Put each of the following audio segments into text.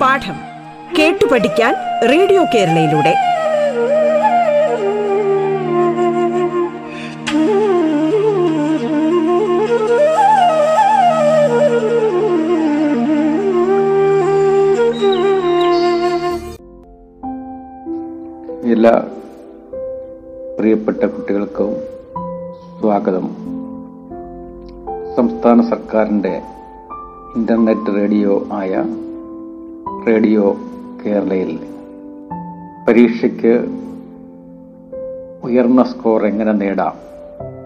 പാഠം കേട്ടു പഠിക്കാൻ റേഡിയോ കേരളയിലൂടെ. എല്ലാ പ്രിയപ്പെട്ട കുട്ടികൾക്കും സ്വാഗതം. സംസ്ഥാന സർക്കാരിന്റെ ഇന്റർനെറ്റ് റേഡിയോ ആയ റേഡിയോ കേരളയിൽ പരീക്ഷയ്ക്ക് ഉയർന്ന സ്കോർ എങ്ങനെ നേടാം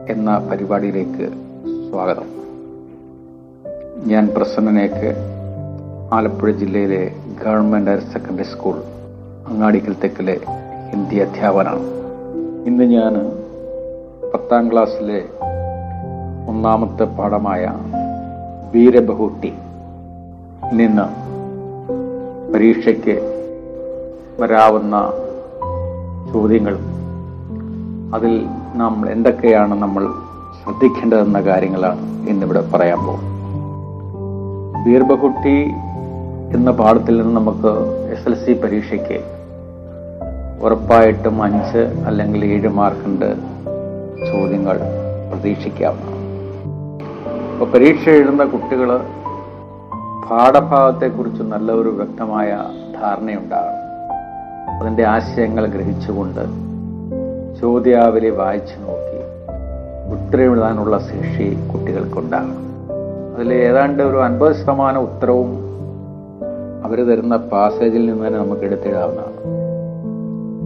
എന്ന പരിപാടിയിലേക്ക് സ്വാഗതം. ഞാൻ പ്രസന്നനേക്ക് ആലപ്പുഴ ജില്ലയിലെ government higher secondary school Angadikkal തെക്കിലെ Hindi അധ്യാപനാണ് ഇന്ന് ഞാൻ പത്താം ക്ലാസ്സിലെ ഒന്നാമത്തെ പാഠമായ വീരബഹുട്ടി നിന്ന് പരീക്ഷയ്ക്ക് വരാവുന്ന ചോദ്യങ്ങൾ അതിൽ നമ്മൾ എന്തൊക്കെയാണ് നമ്മൾ ശ്രദ്ധിക്കേണ്ടതെന്ന കാര്യങ്ങളാണ് ഇന്നിവിടെ പറയാൻ പോകുന്നത്. വീർബഹുട്ടി എന്ന പാഠത്തിൽ നിന്ന് നമുക്ക് എസ് എൽ സി പരീക്ഷയ്ക്ക് ഉറപ്പായിട്ടും അഞ്ച് അല്ലെങ്കിൽ ഏഴ് മാർക്കിന്റെ ചോദ്യങ്ങൾ പ്രതീക്ഷിക്കാവുന്നതാണ്. അപ്പോൾ പരീക്ഷ എഴുതുന്ന കുട്ടികൾ പാഠഭാഗത്തെക്കുറിച്ച് നല്ലൊരു വ്യക്തമായ ധാരണയുണ്ടാകണം. അതിന്റെ ആശയങ്ങൾ ഗ്രഹിച്ചുകൊണ്ട് ചോദ്യാവലി വായിച്ചു നോക്കി ഉത്തരവെഴുതാനുള്ള ശേഷി കുട്ടികൾക്കുണ്ടാകണം. അതിൽ ഏതാണ്ട് ഒരു അൻപത് ശതമാനം ഉത്തരവും അവർ തരുന്ന പാസേജിൽ നിന്ന് തന്നെ നമുക്ക് എടുത്തിടാവുന്നതാണ്.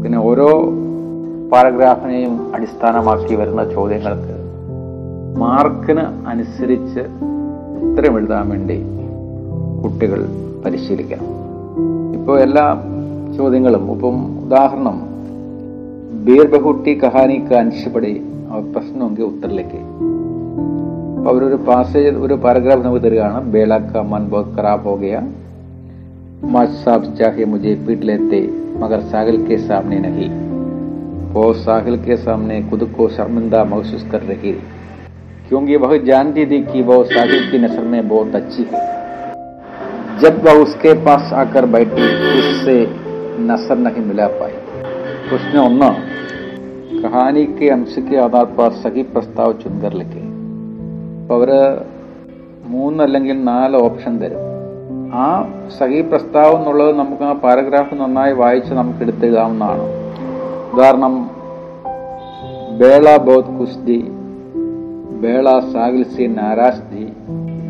പിന്നെ ഓരോ പാരഗ്രാഫിനെയും അടിസ്ഥാനമാക്കി വരുന്ന ചോദ്യങ്ങൾക്ക് മാർക്കിന് അനുസരിച്ച് ഉത്തരമെഴുതാൻ വേണ്ടി കുട്ടികൾ പരിശീലിക്കണം. ഇപ്പോൾ എല്ലാ ചോദ്യങ്ങളും ഇപ്പം ഉദാഹരണം ബീർബഹുട്ടി കഹാനിക്ക് അനുഷ്ഠപ്പെടി പ്രശ്നമെങ്കിൽ ഉത്തരലേക്ക്. അപ്പോൾ അവരൊരു പാസേജ് ഒരു പാരഗ്രാഫ് നമുക്ക് തരികയാണ്. ബേളക്ക മൻബോധ് ഖറാബ് ഹോ ഗയ. മാഷ് സാബ് ചാഹെ മുജെ വീട്ടിലെത്തെ. മകർ സാഗൽ കെ സാമനെ നഹി. के सामने नहीं वो साहिल के सामने खुद को शर्मिंदा महसूस कर रही क्योंकि वह जानती थी कि वो साहिल की नसर में बहुत अच्छी है जब वह उसके पास आकर बैठी उससे नसर नहीं मिला पाई उसने ഒന്ന് കഹാനി के अंश के आधार पर सही प्रस्ताव चुनकर लिखे അപ്പോൾ അവര് മൂന്നല്ലെങ്കിൽ നാല് ഓപ്ഷൻ തരും ആ സഹി പ്രസ്താവം എന്നുള്ളത് നമുക്ക് ആ പാരഗ്രാഫ് നന്നായി വായിച്ച് നമുക്ക് എടുത്തെഴുതാവുന്നതാണ് ഉദാഹരണം ബേള ബോധ് കുസ്തി ബേള സാഗൽസി ധി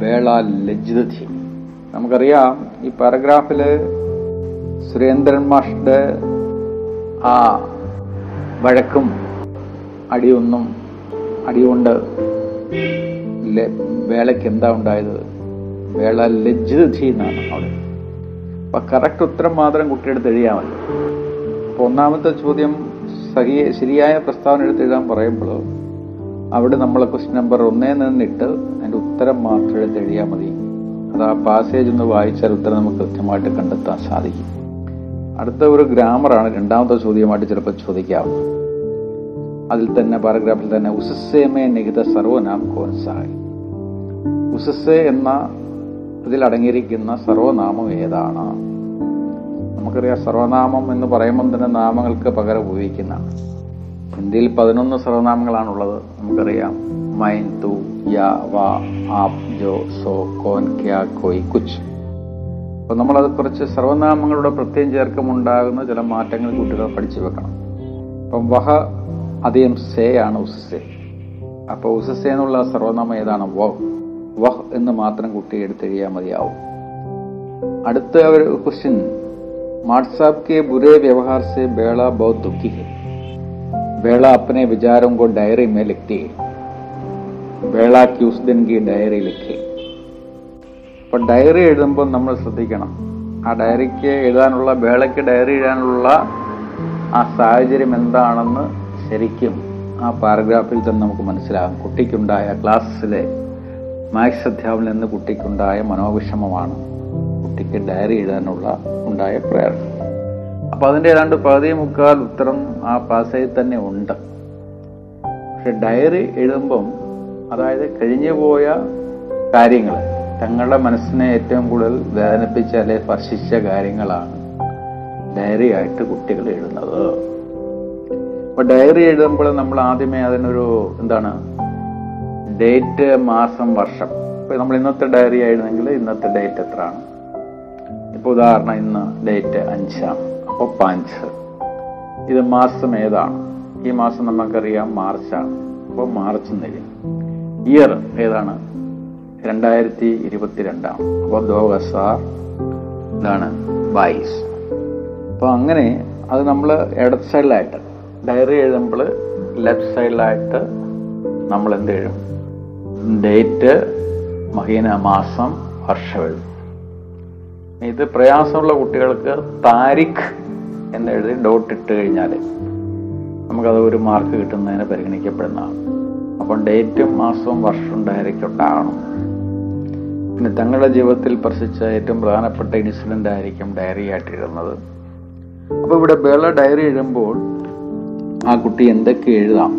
ബേള ലജ്ജിത് ധി. നമുക്കറിയാം ഈ പാരഗ്രാഫിൽ സുരേന്ദ്രൻ മാഷിന്റെ ആ വഴക്കും അടിയൊന്നും അടികൊണ്ട് വേളയ്ക്ക് എന്താ ഉണ്ടായത്? വേള ലജ്ജിതി എന്നാണ് അവിടെ. അപ്പൊ കറക്റ്റ് ഉത്തരം മാത്രം കുട്ടിയെടുത്ത് എഴുതിയാൽ മതി. അപ്പൊ ഒന്നാമത്തെ ചോദ്യം സഹി ശരിയായ പ്രസ്താവന എടുത്ത് എഴുതാൻ പറയുമ്പോൾ അവിടെ നമ്മൾ ക്വസ്റ്റ്യൻ നമ്പർ ഒന്നേ നിന്നിട്ട് അതിന്റെ ഉത്തരം മാത്രം എഴുതിയാൽ മതി. അത് ആ പാസേജ് ഒന്ന് വായിച്ചാൽ ഉത്തരം നമുക്ക് കൃത്യമായിട്ട് കണ്ടെത്താൻ സാധിക്കും. അടുത്ത ഒരു ഗ്രാമറാണ് രണ്ടാമത്തെ ചോദ്യമായിട്ട് ചിലപ്പോൾ ചോദിക്കാം. അതിൽ തന്നെ പാരഗ്രാഫിൽ തന്നെ ഉസസ്സേമേ നിഹിത സർവനാം കോൻസായി ഉസസ്സേ എന്ന ഇതിൽ അടങ്ങിയിരിക്കുന്ന സർവനാമം ഏതാണ്? നമുക്കറിയാം സർവനാമം എന്ന് പറയുമ്പം തന്നെ നാമങ്ങൾക്ക് പകരം ഉപയോഗിക്കുന്നതാണ്. ഹിന്ദിയിൽ പതിനൊന്ന് സർവനാമങ്ങളാണുള്ളത്. നമുക്കറിയാം. മൈൻ തു യാ വാ ആപ് ജോ സോ കോൻ ക്യാ കോയ് കുച്ച്. അപ്പൊ നമ്മളത് കുറച്ച് സർവനാമങ്ങളുടെ പ്രത്യേകം ചേർക്കുമുണ്ടാകുന്ന ചില മാറ്റങ്ങൾ കുട്ടികൾ പഠിച്ചു വെക്കണം. അപ്പം വഹ അധികം സേ ആണ് ഉസസെ. അപ്പൊ ഉസസെ എന്നുള്ള സർവനാമം ഏതാണ്? വഹ് വഹ് എന്ന് മാത്രം കുട്ടി എടുത്തെഴുതിയാൽ മതിയാവും. അടുത്ത ഒരു ക്വസ്റ്റ്യൻ. വാട്സാപ്പ് के बुरे व्यवहार से बेड़ा बहुत दुखी है बेड़ा अपने विचारों को डायरी में लिखती है बेड़ा की उस दिन की डायरी लिखी അപ്പൊ ഡയറി എഴുതുമ്പോൾ നമ്മൾ ശ്രദ്ധിക്കണം ആ ഡയറിക്ക് എഴുതാനുള്ള വേളയ്ക്ക് ഡയറി എഴുതാനുള്ള ആ സാഹചര്യം എന്താണെന്ന് ശരിക്കും ആ പാരഗ്രാഫിൽ തന്നെ നമുക്ക് മനസ്സിലാകും കുട്ടിക്കുണ്ടായ ക്ലാസ്സിലെ മാത്സ് അധ്യാപനം നിന്ന് കുട്ടിക്കുണ്ടായ മനോവിഷമമാണ് കുട്ടിക്ക് ഡയറി എഴുതാനുള്ള ഉണ്ടായ പ്രേരണ അപ്പൊ അതിന്റെ ഏതാണ്ട് പകുതി മുക്കാൽ ഉത്തരം ആ പാസയിൽ തന്നെ ഉണ്ട്. പക്ഷെ ഡയറി എഴുതുമ്പം അതായത് കഴിഞ്ഞു പോയ കാര്യങ്ങൾ തങ്ങളുടെ മനസ്സിനെ ഏറ്റവും കൂടുതൽ വേദനിപ്പിച്ച അല്ലെ സ്പർശിച്ച കാര്യങ്ങളാണ് ഡയറി ആയിട്ട് കുട്ടികൾ എഴുതുന്നത്. അപ്പൊ ഡയറി എഴുതുമ്പോൾ നമ്മൾ ആദ്യമേ അതിനൊരു എന്താണ് ഡേറ്റ് മാസം വർഷം. ഇപ്പൊ നമ്മൾ ഇന്നത്തെ ഡയറി ആയിരുന്നെങ്കിൽ ഇന്നത്തെ ഡേറ്റ് എത്രയാണ്? ഇപ്പൊ ഉദാഹരണം ഇന്ന് ഡേറ്റ് അഞ്ചാണ് അപ്പോൾ പാഞ്ച്. ഇത് മാസം ഏതാണ്? ഈ മാസം നമുക്കറിയാം മാർച്ചാണ്. അപ്പോൾ മാർച്ച് നില ഇയർ ഏതാണ്? രണ്ടായിരത്തി ഇരുപത്തിരണ്ടാണ് അപ്പോൾ ദോ ഹസാർ ഇതാണ് ബൈസ്. അപ്പോൾ അങ്ങനെ അത് നമ്മൾ ഇടത് സൈഡിലായിട്ട് ഡയറി എഴുതുമ്പോൾ ലെഫ്റ്റ് സൈഡിലായിട്ട് നമ്മൾ എന്ത് എഴുതും ഡേറ്റ് മഹീന മാസം വർഷം എഴുതും ഇത് പ്രയാസമുള്ള കുട്ടികൾക്ക് താരിഖ് എന്ന് എഴുതി ഡോട്ട് ഇട്ട് കഴിഞ്ഞാൽ നമുക്കത് ഒരു മാർക്ക് കിട്ടുന്നതിന് പരിഗണിക്കപ്പെടുന്നതാണ്. അപ്പം ഡേറ്റും മാസവും വർഷവും ഡയറക്റ്റ് ഉണ്ടാകണം പിന്നെ തങ്ങളുടെ ജീവിതത്തിൽ പ്രസിച്ച ഏറ്റവും പ്രധാനപ്പെട്ട ഇൻസിഡന്റ് ആയിരിക്കും ഡയറി ആയിട്ട് എഴുതുന്നത് അപ്പോൾ ഇവിടെ ബേള ഡയറി എഴുതുമ്പോൾ ആ കുട്ടി എന്തൊക്കെ എഴുതാം?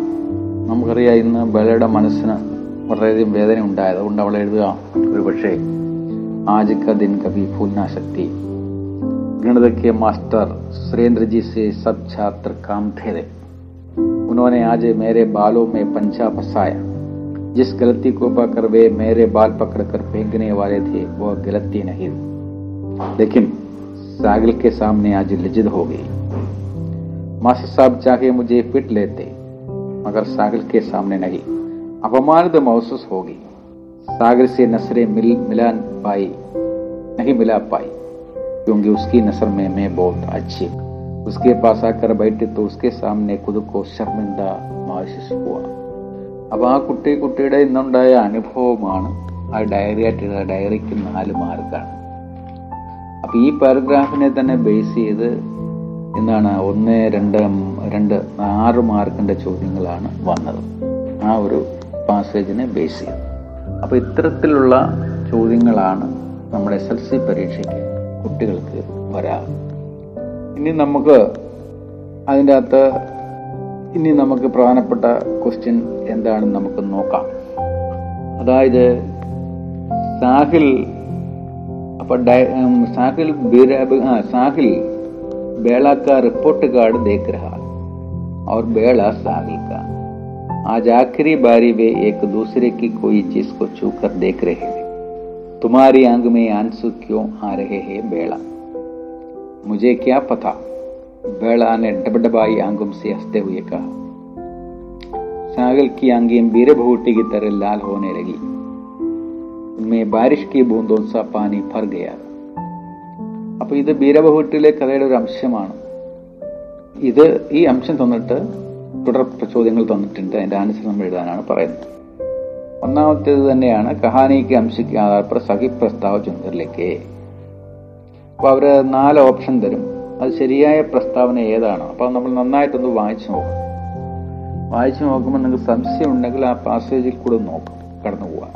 നമുക്കറിയാം ഇന്ന് ബേളയുടെ മനസ്സിന് വളരെയധികം വേദന ഉണ്ടായത് അതുകൊണ്ട് എഴുതുക ഒരു പക്ഷേ आज का दिन कभी भूल ना सकती। गणित के मास्टर सुरेंद्र जी से सब छात्र काम रहे उन्होंने आज मेरे बालों में पंचा फंसाया। जिस गलती को पाकर वे मेरे बाल पकड़कर फेंकने वाले थे, वह गलती नहीं लेकिन सागिल के सामने आज लिजिद हो गई। मास्टर साहब चाहे मुझे पिट लेते, मगर सागिल के सामने नहीं। अपमानित महसूस होगी। सागर से नसरें मिल मिला पाई नहीं मिला पाई क्योंकि उसकी नसर में मैं बहुत अच्छी उसके पास आकर बैठे तो उसके सामने खुद को शर्मिंदा महसूस हुआ അപ്പൊ ആ കുട്ടി കുട്ടിയുടെ ഇന്നുണ്ടായ അനുഭവമാണ് ആ ഡയറി ആയിട്ട് ഡയറിക്ക് നാല് മാർക്കാണ് അപ്പൊ ഈ പാരഗ്രാഫിനെ തന്നെ ബേസ് ചെയ്ത് എന്താണ് ഒന്ന് രണ്ട് രണ്ട് ആറ് മാർക്കിന്റെ ചോദ്യങ്ങളാണ് വന്നത് ആ ഒരു പാസേജിനെ ബേസ് ചെയ്ത് അപ്പൊ ഇത്തരത്തിലുള്ള ചോദ്യങ്ങളാണ് നമ്മുടെ എസ് എൽ സി പരീക്ഷയ്ക്ക് കുട്ടികൾക്ക് വരാറ് ഇനി നമുക്ക് അതിൻ്റെ അകത്ത് ഇനി നമുക്ക് പ്രധാനപ്പെട്ട ക്വസ്റ്റ്യൻ എന്താണെന്ന് നമുക്ക് നോക്കാം അതായത് സാഹിൽ അപ്പൊ സാഹിൽ സാഹിൽ बेड़ा का रिपोर्ट कार्ड देख रहा और बेड़ा साहिल का आज आखिरी बारी वे एक दूसरे की कोई चीज को छू कर देख रहे थे तुम्हारी आंख में आंसू क्यों आ रहे हैं बेड़ा मुझे क्या पता बेड़ा ने डबडबाई आंखों से हंसते हुए कहा सागल की आंखें बीरे भूटी की तरह लाल होने लगी उनमें बारिश की बूंदों सा पानी भर गया അപ്പൊ ഇത് ബീരബഹുട്ടിലെ കഥയുടെ ഒരു അംശമാണ് ഇത് ഈ അംശം തന്നിട്ട് തുടർ ചോദ്യങ്ങൾ തന്നിട്ടുണ്ട് അതിന്റെ ആൻസർ നമ്മൾ എഴുതാനാണ് പറയുന്നത് ഒന്നാമത്തേത് തന്നെയാണ് കഹാനിക്ക് അംശയ്ക്ക് ആധാർ പർ പ്രസ്താവ് ചുന്ദറിലേക്ക് അപ്പോൾ അവർ നാല് ഓപ്ഷൻ തരും. അത് ശരിയായ പ്രസ്താവന ഏതാണ്. അപ്പോൾ നമ്മൾ നന്നായിട്ടൊന്ന് വായിച്ചു നോക്കണം വായിച്ചു നോക്കുമ്പോൾ നിങ്ങൾക്ക് സംശയം ഉണ്ടെങ്കിൽ ആ പാസേജിൽ കൂടെ നോക്കും. കടന്നു പോവാം.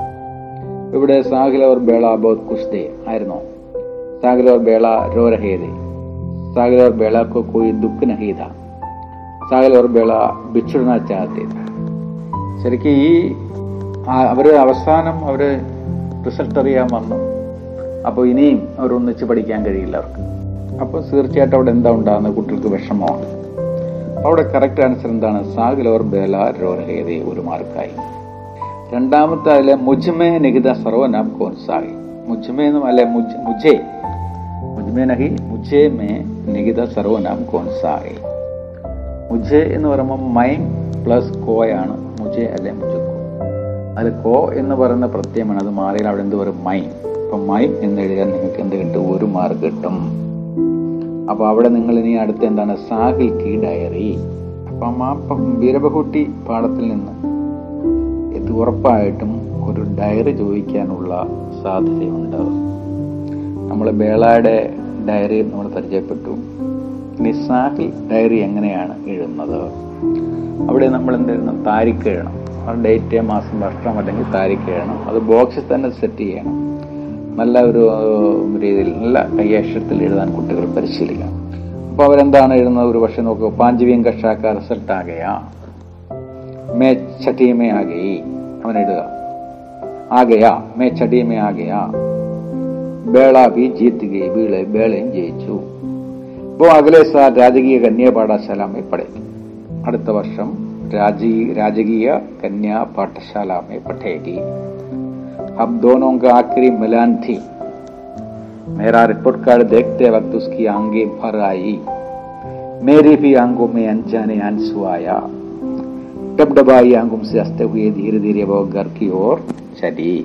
ഇവിടെ സാഹിൽ ബേള ബോധ് കുസ്തേ ആയിരുന്നോ. സാഹിൽ ബേള രോ രഹേദേ ബേള കൊക്കോയി കോയി ദുഃഖ് നഹീത സാഹിൽ ബേള ബിച്ചുടന ചാത്തേ ശരിക്കും ഈ അവർ അവസാനം അവർ റിസൾട്ട് അറിയാൻ വന്നു. അപ്പോൾ ഇനിയും അവർ ഒന്നിച്ച് പഠിക്കാൻ കഴിയില്ല അവർക്ക്. അപ്പോൾ തീർച്ചയായിട്ടും അവിടെ എന്താ ഉണ്ടാകുന്നത്? കുട്ടികൾക്ക് വിഷമമാണ്. അവിടെ കറക്റ്റ് ആൻസർ എന്താണ്? സാഗലോർ ബേല രോരഹേദേ ഒരു മാർക്കായി. രണ്ടാമത്തെ അതിലെ മുജ്മേ നികിത സർവനാം കോൻസായി മുജ്മേ എന്നും അല്ലെ മുജേ മുജ്മേ നഹി മുജേ മേ നികിത സർവനാം കോൺസായി മുജേ എന്ന് പറയുമ്പോൾ മൈം പ്ലസ് കോയാണ്. മുജേ അല്ലെ മുജക്കോ? അതിൽ കോ എന്ന് പറയുന്ന പ്രത്യയമാണ്. അത് മാറിയാൽ അവിടെ എന്ത് പറയും മൈ. അപ്പൊ മൈ എന്ന് എഴുതിയാൽ നിങ്ങൾക്ക് എന്ത് കിട്ടും? ഒരു മാർക്ക് കിട്ടും. അപ്പൊ അവിടെ നിങ്ങൾ ഇനി അടുത്ത് എന്താണ്? സാഹിൽ കി ഡയറി. അപ്പം ആ വീരബഹുട്ടി പാഠത്തിൽ നിന്ന് ഇത് ഉറപ്പായിട്ടും ഒരു ഡയറി ചോദിക്കാനുള്ള സാധ്യതയുണ്ട്. നമ്മൾ ബേളയുടെ ഡയറി നമ്മൾ പരിചയപ്പെട്ടു. ഇനി സാഹിൽ ഡയറി എങ്ങനെയാണ് എഴുതുന്നത്? അവിടെ നമ്മൾ എന്തെഴുതണം താരിക്ക് എഴുതണം. ഡേറ്റ് മാസം വർഷം അല്ലെങ്കിൽ താരിഖ് വേണം അത് ബോക്സിൽ തന്നെ സെറ്റ് ചെയ്യണം. നല്ല ഒരു രീതിയിൽ നല്ല കയ്യക്ഷരത്തിൽ എഴുതാൻ കുട്ടികൾ പരിശീലിക്കണം. അപ്പോൾ അവരെന്താണ് എഴുതുന്നത്? ഒരു പക്ഷെ നോക്കുക പാഞ്ചവ്യം കഷാക്ക റിസൾട്ട് ആകയാ. മേ ചട്ടിയമേ ആകയി അവൻ എഴുതുക. ആകയാ മേ ചടിയമേ ആകയാ. ബേള ബി ജീത്തുകയെ ബീളെ ബേളയും ജയിച്ചു. ഇപ്പോൾ അഖിലേഷ് രാജകീയ കന്യാപാഠശാല പഠിക്കും അടുത്ത വർഷം राज़ी, राजकीय कन्या पाठशाला में पढ़ेगी अब दोनों का आखिरी मिलान थी। मेरा रिपोर्ट कार्ड देखते वक्त उसकी आंगे भर आई। मेरी भी आंगों में अनजाने आँसू आया। डबडबाई आंगों से हँसते हुए धीरे धीरे वो घर की ओर चली।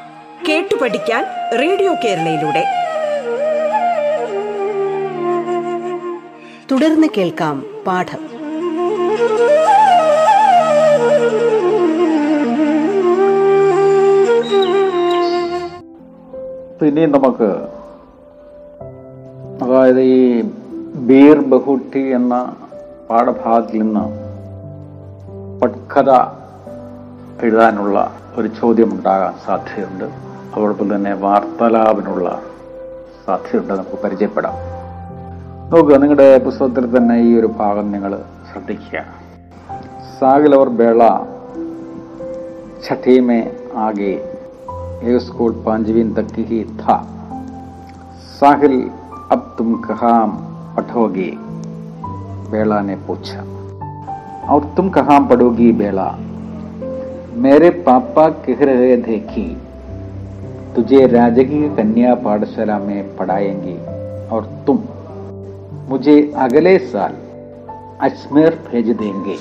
കേട്ടു പഠിക്കാൻ റേഡിയോ കേരളയിലൂടെ. തുടർന്ന് കേൾക്കാം പാഠം. ഇനി നമുക്ക് അതായത് ഈ ബീർ ബഹുട്ടി എന്ന പാഠഭാഗത്തിൽ നിന്ന് പട്കഥ എഴുതാനുള്ള ഒരു ചോദ്യം ഉണ്ടാകാൻ സാധ്യതയുണ്ട്. അതോടൊപ്പം തന്നെ വാർത്താലാപിനുള്ള സാധ്യതയുണ്ട് നമുക്ക് പരിചയപ്പെടാം നോക്കുക നിങ്ങളുടെ പുസ്തകത്തിൽ തന്നെ ഈ ഒരു ഭാഗം നിങ്ങൾ ശ്രദ്ധിക്കുക സാഗിൽ और बेला छठी में आगे एक स्कूल पांचवीं तक ही था साहिल अब तुम कहाँ पढ़ोगे बेला ने पूछा और तुम कहाँ पढ़ोगी बेला मेरे पापा कह रहे थे कि तुझे राजकीय कन्या पाठशाला में पढ़ाएंगी और तुम मुझे अगले साल अजमेर भेज देंगे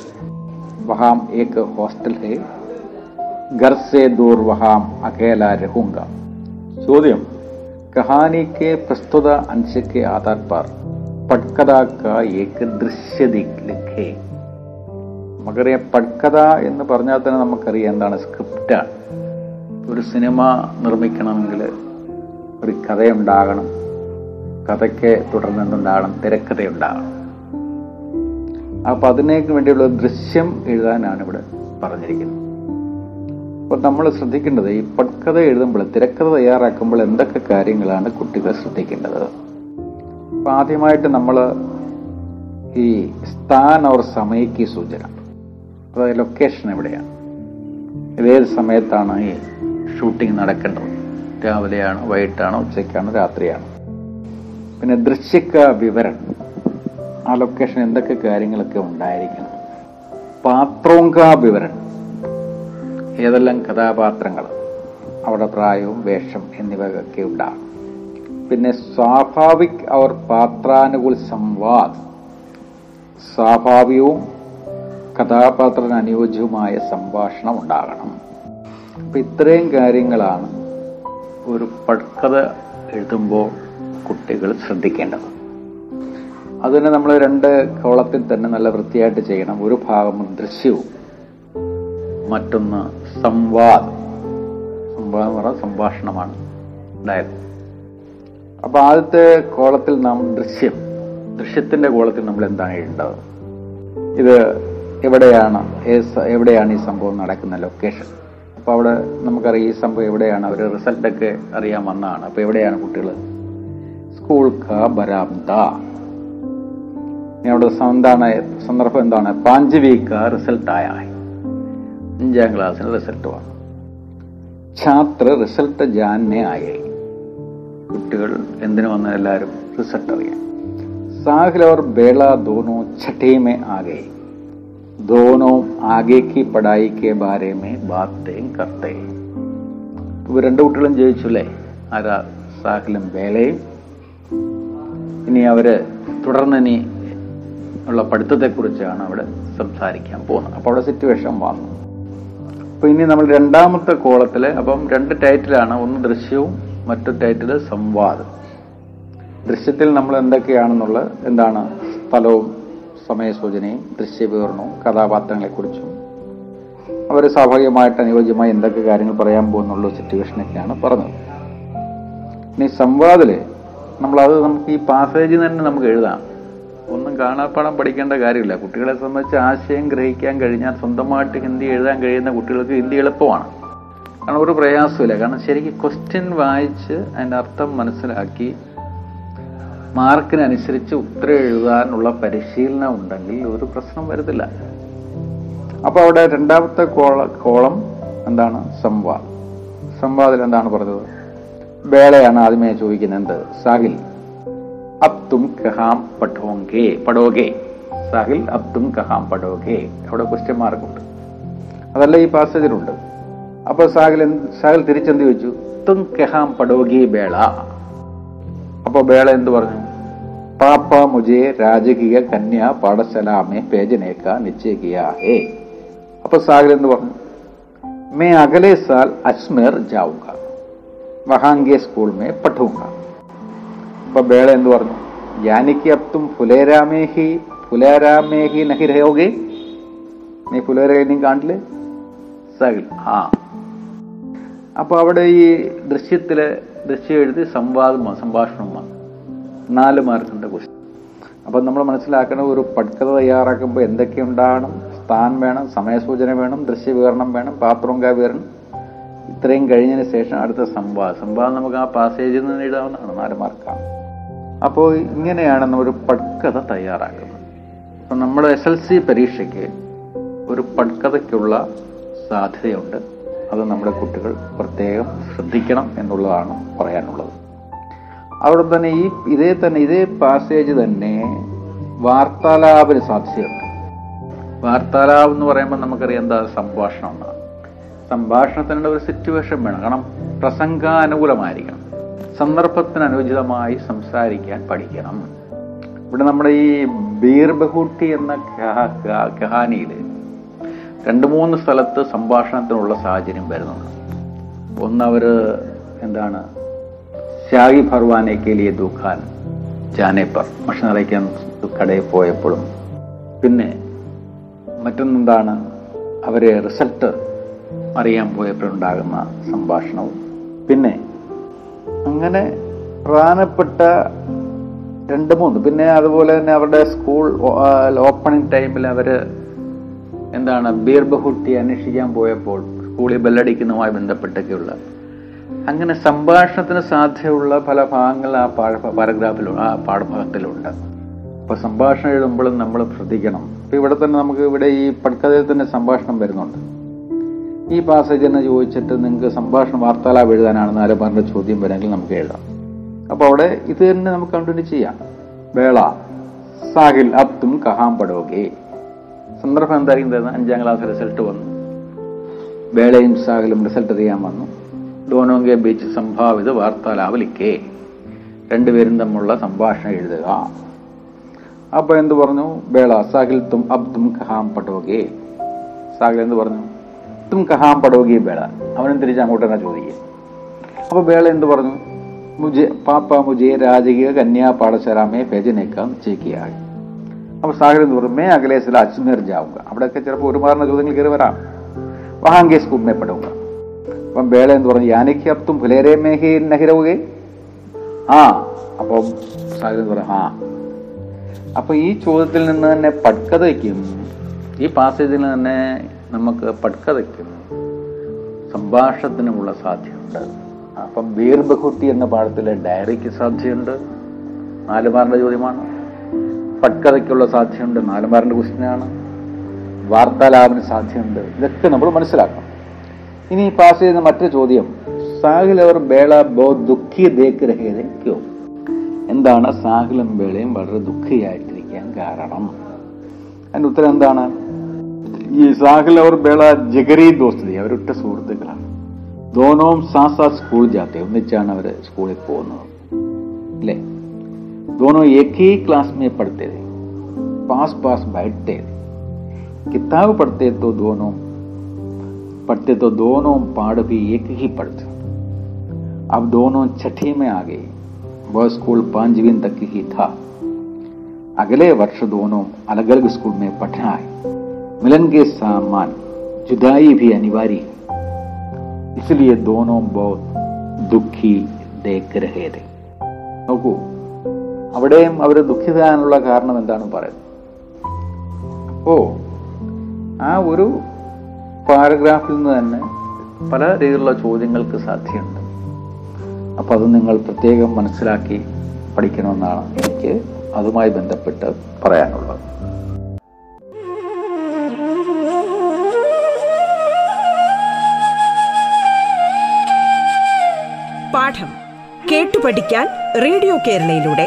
वहां एक हॉस्टल है घर से दूर वहां अकेला रहूंगा ചോദ്യം कहानी के प्रस्तुत अंश के आधार पर पटकथा का एक दृश्य दिख- लिखे നമുക്കറിയാം പട്കഥ എന്ന് പറഞ്ഞാൽ തന്നെ നമുക്കറിയാം എന്താണ് സ്ക്രിപ്റ്റാണ് ഒരു സിനിമ നിർമ്മിക്കണമെങ്കിൽ ഒരു കഥയുണ്ടാകണം. കഥയ്ക്ക് തുടർന്ന് എന്തുണ്ടാകണം? തിരക്കഥയുണ്ടാകണം. അപ്പൊ അതിനേക്ക് വേണ്ടിയുള്ള ദൃശ്യം എഴുതാനാണ് ഇവിടെ പറഞ്ഞിരിക്കുന്നത്. അപ്പൊ നമ്മൾ ശ്രദ്ധിക്കേണ്ടത് ഈ പട്കഥ എഴുതുമ്പോൾ തിരക്കഥ തയ്യാറാക്കുമ്പോൾ എന്തൊക്കെ കാര്യങ്ങളാണ് കുട്ടികൾ ശ്രദ്ധിക്കേണ്ടത്? അപ്പൊ ആദ്യമായിട്ട് നമ്മൾ ഈ സ്ഥാൻ ഓർ സമയക്ക് സൂചന. അതായത് ലൊക്കേഷൻ എവിടെയാണ്? ഏത് സമയത്താണ് ഈ ഷൂട്ടിംഗ് നടക്കേണ്ടത്. രാവിലെയാണോ വൈകിട്ടാണോ ഉച്ചയ്ക്കാണോ രാത്രിയാണോ? പിന്നെ ദൃശ്യക്ക വിവരണം. ആ ലൊക്കേഷൻ എന്തൊക്കെ കാര്യങ്ങളൊക്കെ ഉണ്ടായിരിക്കണം? പാത്രോങ്ക വിവരണം. ഏതെല്ലാം കഥാപാത്രങ്ങൾ? അവിടെ പ്രായവും വേഷം എന്നിവയൊക്കെ ഉണ്ടാകും. പിന്നെ സ്വാഭാവിക് അവർ പാത്രാനുകൂൽ സംവാദ്. സ്വാഭാവികവും കഥാപാത്രത്തിന് അനുയോജ്യവുമായ സംഭാഷണം ഉണ്ടാകണം. അപ്പൊ ഇത്രയും കാര്യങ്ങളാണ് ഒരു പഴക്കഥ എഴുതുമ്പോൾ കുട്ടികൾ ശ്രദ്ധിക്കേണ്ടത്. അതിന് നമ്മൾ രണ്ട് കോളത്തിൽ തന്നെ നല്ല വൃത്തിയായിട്ട് ചെയ്യണം. ഒരു ഭാഗം ദൃശ്യവും മറ്റൊന്ന് സംവാദം. സംവാദം എന്ന് പറഞ്ഞാൽ സംഭാഷണമാണ് ഉണ്ടായത്. അപ്പൊ ആദ്യത്തെ കോളത്തിൽ നാം ദൃശ്യം ദൃശ്യത്തിന്റെ കോളത്തിൽ നമ്മൾ എന്താണ് എഴുതേണ്ടത്? ഇത് എവിടെയാണ് എവിടെയാണ് ഈ സംഭവം നടക്കുന്ന ലൊക്കേഷൻ. അപ്പോൾ അവിടെ നമുക്കറിയാം ഈ സംഭവം എവിടെയാണ്? അവരുടെ റിസൾട്ടൊക്കെ അറിയാൻ വന്നതാണ്. അപ്പോൾ എവിടെയാണ് കുട്ടികൾ? സ്കൂൾ കാ ബരാബ്ദ അവിടെ എന്താണ്? സന്ദർഭം എന്താണ്? പാഞ്ചവി ക റിസൾട്ടായ അഞ്ചാം ക്ലാസ്സിന് റിസൾട്ട് വന്നു. ഛാത്ര റിസൾട്ട് ജാന്നെ ആയി. കുട്ടികൾ എന്തിനു വന്ന എല്ലാവരും? റിസൾട്ട് അറിയാം സാഹിൽ ബേള ദോനോ ഛട്ടേമേ ആകെ. दोनों आगे की पढ़ाई के बारे में बातें करते ഇവർ രണ്ടു കുട്ടികളും ജയിച്ചു അല്ലേ ആരാ സാഹിലും ബേളയും ഇനി അവര് തുടർന്ന് ഇനി ഉള്ള പഠിത്തത്തെക്കുറിച്ചാണ് അവിടെ സംസാരിക്കാൻ പോകുന്നത് അപ്പോൾ അവിടെ സിറ്റുവേഷൻ വന്നു അപ്പൊ ഇനി നമ്മൾ രണ്ടാമത്തെ കോളത്തില് അപ്പം രണ്ട് ടൈറ്റിലാണ് ഒന്ന് ദൃശ്യവും മറ്റു ടൈറ്റില് സംവാദം ദൃശ്യത്തിൽ നമ്മൾ എന്തൊക്കെയാണെന്നുള്ള എന്താണ് സ്ഥലവും സമയസൂചനയും ദൃശ്യവിവരണവും കഥാപാത്രങ്ങളെക്കുറിച്ചും. അവർ സ്വാഭാവികമായിട്ട് അനുയോജ്യമായി എന്തൊക്കെ കാര്യങ്ങൾ പറയാൻ പോകുന്നുള്ള സിറ്റുവേഷനൊക്കെയാണ് പറഞ്ഞത്. ഇനി സംവാദിൽ നമ്മളത് നമുക്ക് ഈ പാസേജിൽ തന്നെ നമുക്ക് എഴുതാം. ഒന്നും കാണാപ്പാടം പഠിക്കേണ്ട കാര്യമില്ല. കുട്ടികളെ സംബന്ധിച്ച് ആശയം ഗ്രഹിക്കാൻ കഴിഞ്ഞാൽ സ്വന്തമായിട്ട് ഹിന്ദി എഴുതാൻ കഴിയുന്ന കുട്ടികൾക്ക് ഹിന്ദി എളുപ്പമാണ്. കാരണം ഒരു പ്രയാസമില്ല കാരണം ശരിക്കും ക്വസ്റ്റ്യൻ വായിച്ച് അതിന്റെ അർത്ഥം മനസ്സിലാക്കി മാർക്കിനനുസരിച്ച് ഉത്തരം എഴുതാനുള്ള പരിശീലനം ഉണ്ടെങ്കിൽ ഒരു പ്രശ്നം വരത്തില്ല. അപ്പോൾ അവിടെ രണ്ടാമത്തെ കോള കോളം എന്താണ്? സംവാദ് സംവാദിൽ എന്താണ് പറഞ്ഞത്? വേളയാണ് ആദ്യമേ ചോദിക്കുന്നത്. എന്ത് സാഹിൽ അബ് തും കഹാം പഠോങ്കേ പഠോകെ. സാഹിൽ അബ് തും കഹാം പഠോകെ. അവിടെ ക്വസ്റ്റ്യൻ മാർക്കുണ്ട് അതല്ല ഈ പാസേജിലുണ്ട് അപ്പോൾ സാഹിൽ സാഹിൽ തിരിച്ചെന്ത് ചോദിച്ചു? തും കഹാം പഠോകി ബേള അപ്പൊ ബേള എന്ത് പറഞ്ഞു? പാപ്പ മുജെ രാജകീയ കന്യാ പാഠശാലാമെ പേജനേക്ക നിശ്ചയിക്കുക ഹേ. അപ്പൊ സാഗർ എന്ന് പറഞ്ഞു? മേ അഗലെ സാൽ അജ്മേർ ജാവുക. വഹാംഗെ സ്കൂൾ മേ പഠൂങ്ക അപ്പൊ ബേള എന്ത് പറഞ്ഞു? യാനിക്ക് അബ് തും ഫുലേരാമേ ഹി ഫുലേരാമേ ഹി നഹി രഹോगे നീ ഫുലേര നീ കാണില്ലേ? സാഹിൽ ആ. അപ്പൊ അവിടെ ഈ ദൃശ്യത്തിലെ ദൃശ്യം എഴുതി സംവാദം സംഭാഷണമാണ് നാല് മാർക്കിന്റെ ക്വസ്റ്റ്യൻ അപ്പൊ നമ്മൾ മനസ്സിലാക്കണം ഒരു പഠിക്കത തയ്യാറാക്കുമ്പോൾ എന്തൊക്കെ ഉണ്ടാകണം സ്ഥാൻ വേണം സമയസൂചന വേണം ദൃശ്യവിവരണം വേണം പാത്രം വിവരണം ഇത്രയും കഴിഞ്ഞതിന് ശേഷം അടുത്ത സംവാദം. സംവാദം നമുക്ക് ആ പാസേജിൽ നിന്ന് എഴുതാവുന്നതാണ് നാല് മാർക്കാണ്. അപ്പോൾ ഇങ്ങനെയാണ് നമ്മൾ ഒരു പട്കഥ തയ്യാറാക്കുന്നത്. അപ്പം നമ്മുടെ എസ് എൽ സി പരീക്ഷയ്ക്ക് ഒരു പഡ്കഥയ്ക്കുള്ള സാധ്യതയുണ്ട്. അത് നമ്മുടെ കുട്ടികൾ പ്രത്യേകം ശ്രദ്ധിക്കണം എന്നുള്ളതാണ് പറയാനുള്ളത്. അവിടെ തന്നെ ഈ ഇതേ തന്നെ ഇതേ പാസേജ് തന്നെ വാർത്താലാപിന് സാധ്യതയുണ്ട്. വാർത്താലാപം എന്ന് പറയുമ്പോൾ നമുക്കറിയാം എന്താ സംഭാഷണം എന്നാണ്. സംഭാഷണത്തിനുള്ള ഒരു സിറ്റുവേഷൻ വേണം. കാരണം പ്രസംഗാനുകൂലമായിരിക്കണം. സന്ദർഭത്തിന് അനുചിതമായി സംസാരിക്കാൻ പഠിക്കണം. ഇവിടെ നമ്മുടെ ഈ ബീർബഹുട്ടി എന്ന കഹാനിയിൽ രണ്ട് മൂന്ന് സ്ഥലത്ത് സംഭാഷണത്തിനുള്ള സാഹചര്യം വരുന്നുണ്ട്. ഒന്ന് അവർ എന്താണ്? ഷാഹി ഭർവാനെ കേലിയ ദുഖാൻ ജാനേപ്പർ ഭക്ഷണം അറിയിക്കാൻ കടയിൽ പോയപ്പോഴും. പിന്നെ മറ്റൊന്നെന്താണ്? അവരെ റിസൾട്ട് അറിയാൻ പോയപ്പോഴുണ്ടാകുന്ന സംഭാഷണവും. പിന്നെ അങ്ങനെ പ്രധാനപ്പെട്ട രണ്ട് മൂന്ന്. പിന്നെ അതുപോലെ തന്നെ അവരുടെ സ്കൂൾ ഓപ്പണിംഗ് ടൈമിൽ അവർ എന്താണ് ബീർബഹുട്ടി അന്വേഷിക്കാൻ പോയപ്പോൾ സ്കൂളിൽ ബെല്ലടിക്കുന്നതുമായി ബന്ധപ്പെട്ടൊക്കെയുള്ള. അങ്ങനെ സംഭാഷണത്തിന് സാധ്യതയുള്ള പല ഭാഗങ്ങൾ ആ പാഠ പാരഗ്രാഫിലുണ്ട് ആ പാഠഭാഗത്തിലുണ്ട്. അപ്പൊ സംഭാഷണം എഴുതുമ്പോഴും നമ്മൾ ശ്രദ്ധിക്കണം. ഇപ്പൊ ഇവിടെ തന്നെ നമുക്ക് ഇവിടെ ഈ പട്കഥയിൽ തന്നെ സംഭാഷണം വരുന്നുണ്ട്. ഈ പാസേജ് തന്നെ ചോദിച്ചിട്ട് നിങ്ങൾക്ക് സംഭാഷണം വാർത്താലാപ് എഴുതാനാണെന്ന് പറഞ്ഞ ചോദ്യം വരെങ്കിൽ നമുക്ക് എഴുതാം. അപ്പൊ അവിടെ ഇത് തന്നെ നമുക്ക് കണ്ടിന്യൂ ചെയ്യാം. വേള സാഹിൽ അബ്തും കഹാം പടോകെ സന്ദർഭം എന്തായിരിക്കും അഞ്ചാം ക്ലാസ് റിസൾട്ട് വന്നു. വേളയും സാഹലും റിസൾട്ട് അറിയാൻ വന്നു. ഡോനോങ്കെ ബീച്ച് സംഭാവിത വാർത്താലാവലിക്കേ. രണ്ടുപേരും തമ്മിലുള്ള സംഭാഷണം എഴുതുക. അപ്പോൾ എന്ത് പറഞ്ഞു? ബേള സാഹിൽ തും അബ് തും കഹാം പടോകെ സാഹിൽ എന്ത് പറഞ്ഞു? തും കഹാം പടോകെ ബേള അവനും തിരിച്ച് അങ്ങോട്ട് തന്നെ ചോദിക്കുക അപ്പോൾ ബേള എന്ത് പറഞ്ഞു? മുജെ പാപ്പ മുജെ രാജകീയ കന്യാ പാഠശാലാമേ ഭേജനേക്കാൻ നിശ്ചയിക്കുകയായി. അപ്പൊ സാഹിൽ എന്ന് പറഞ്ഞു മേ അഖിലേശിൽ അജ്മീർ ജാവുക. അവിടെയൊക്കെ ചിലപ്പോൾ ഒരുമാറിന ചോദ്യങ്ങൾ കയറി വരാം. വഹാങ്കെ സ്കൂൾ മേ പെടുക. അപ്പം വേള എന്ന് പറഞ്ഞു യാനിക്ക് അപ്തും പുലേരെ മേഹി നഹിരവുകെ. ആ അപ്പം സാഹിൽ എന്ന് പറഞ്ഞു ആ. അപ്പൊ ഈ ചോദ്യത്തിൽ നിന്ന് തന്നെ പട്കതയ്ക്കും ഈ പാസേജിൽ തന്നെ നമുക്ക് പട്കതയ്ക്കും സംഭാഷണത്തിനുമുള്ള സാധ്യതയുണ്ട്. അപ്പം വീർബഹുട്ടി എന്ന പാഠത്തിലെ ഡയറിക്ക് സാധ്യതയുണ്ട്. നാലുമാരുടെ ചോദ്യമാണ്. പട്കഥയ്ക്കുള്ള സാധ്യതയുണ്ട്. നാലുമാറിന്റെ ക്വസ്റ്റിനാണ് വാർത്താലാപിന് സാധ്യതയുണ്ട്. ഇതൊക്കെ നമ്മൾ മനസ്സിലാക്കണം. ഇനി പാസ് ചെയ്യുന്ന മറ്റൊരു ചോദ്യം. സാഹിൽ അവർ ബേള ബോ ദുഃഖി ദേക്ക് എന്താണ് സാഹിലും ബേളയും വളരെ ദുഃഖിയായിട്ടിരിക്കാൻ കാരണം? അതിന്റെ ഉത്തരം എന്താണ്? ഈ സാഹിൽ അവർ ബേള ജഗരി ദോസ്തി അവരൊറ്റ സുഹൃത്തുക്കളാണ്. ദോനവും സാസാ സ്കൂൾ ജാത്തെ. ഒന്നിച്ചാണ് അവർ സ്കൂളിൽ പോകുന്നത്. അല്ലേ? दोनों एक ही क्लास में पढ़ते थे। पास पास बैठते थे। किताब पढ़ते तो दोनों, पढ़ते तो दोनों पाठ भी एक ही पढ़ते। अब दोनों छठी में आ गए। वह स्कूल पांचवीं तक ही था। अगले वर्ष दोनों अलग अलग स्कूल में पढ़ने आए। मिलन के सामान, जुदाई भी अनिवार्य इसलिए दोनों बहुत दुखी देख रहे थे। അവിടെയും അവർ ദുഃഖിതാനുള്ള കാരണം എന്താണ് പറയുന്നത് ഓ ആ ഒരു പാരഗ്രാഫിൽ നിന്ന് തന്നെ പല രീതിയിലുള്ള ചോദ്യങ്ങൾക്ക് സാധ്യതയുണ്ട്. അപ്പൊ അത് നിങ്ങൾ പ്രത്യേകം മനസ്സിലാക്കി പഠിക്കണമെന്നാണ് എനിക്ക് അതുമായി ബന്ധപ്പെട്ട് പറയാനുള്ളത്. പാഠം കേട്ടു പഠിക്കാൻ റേഡിയോ കേരളയിലൂടെ.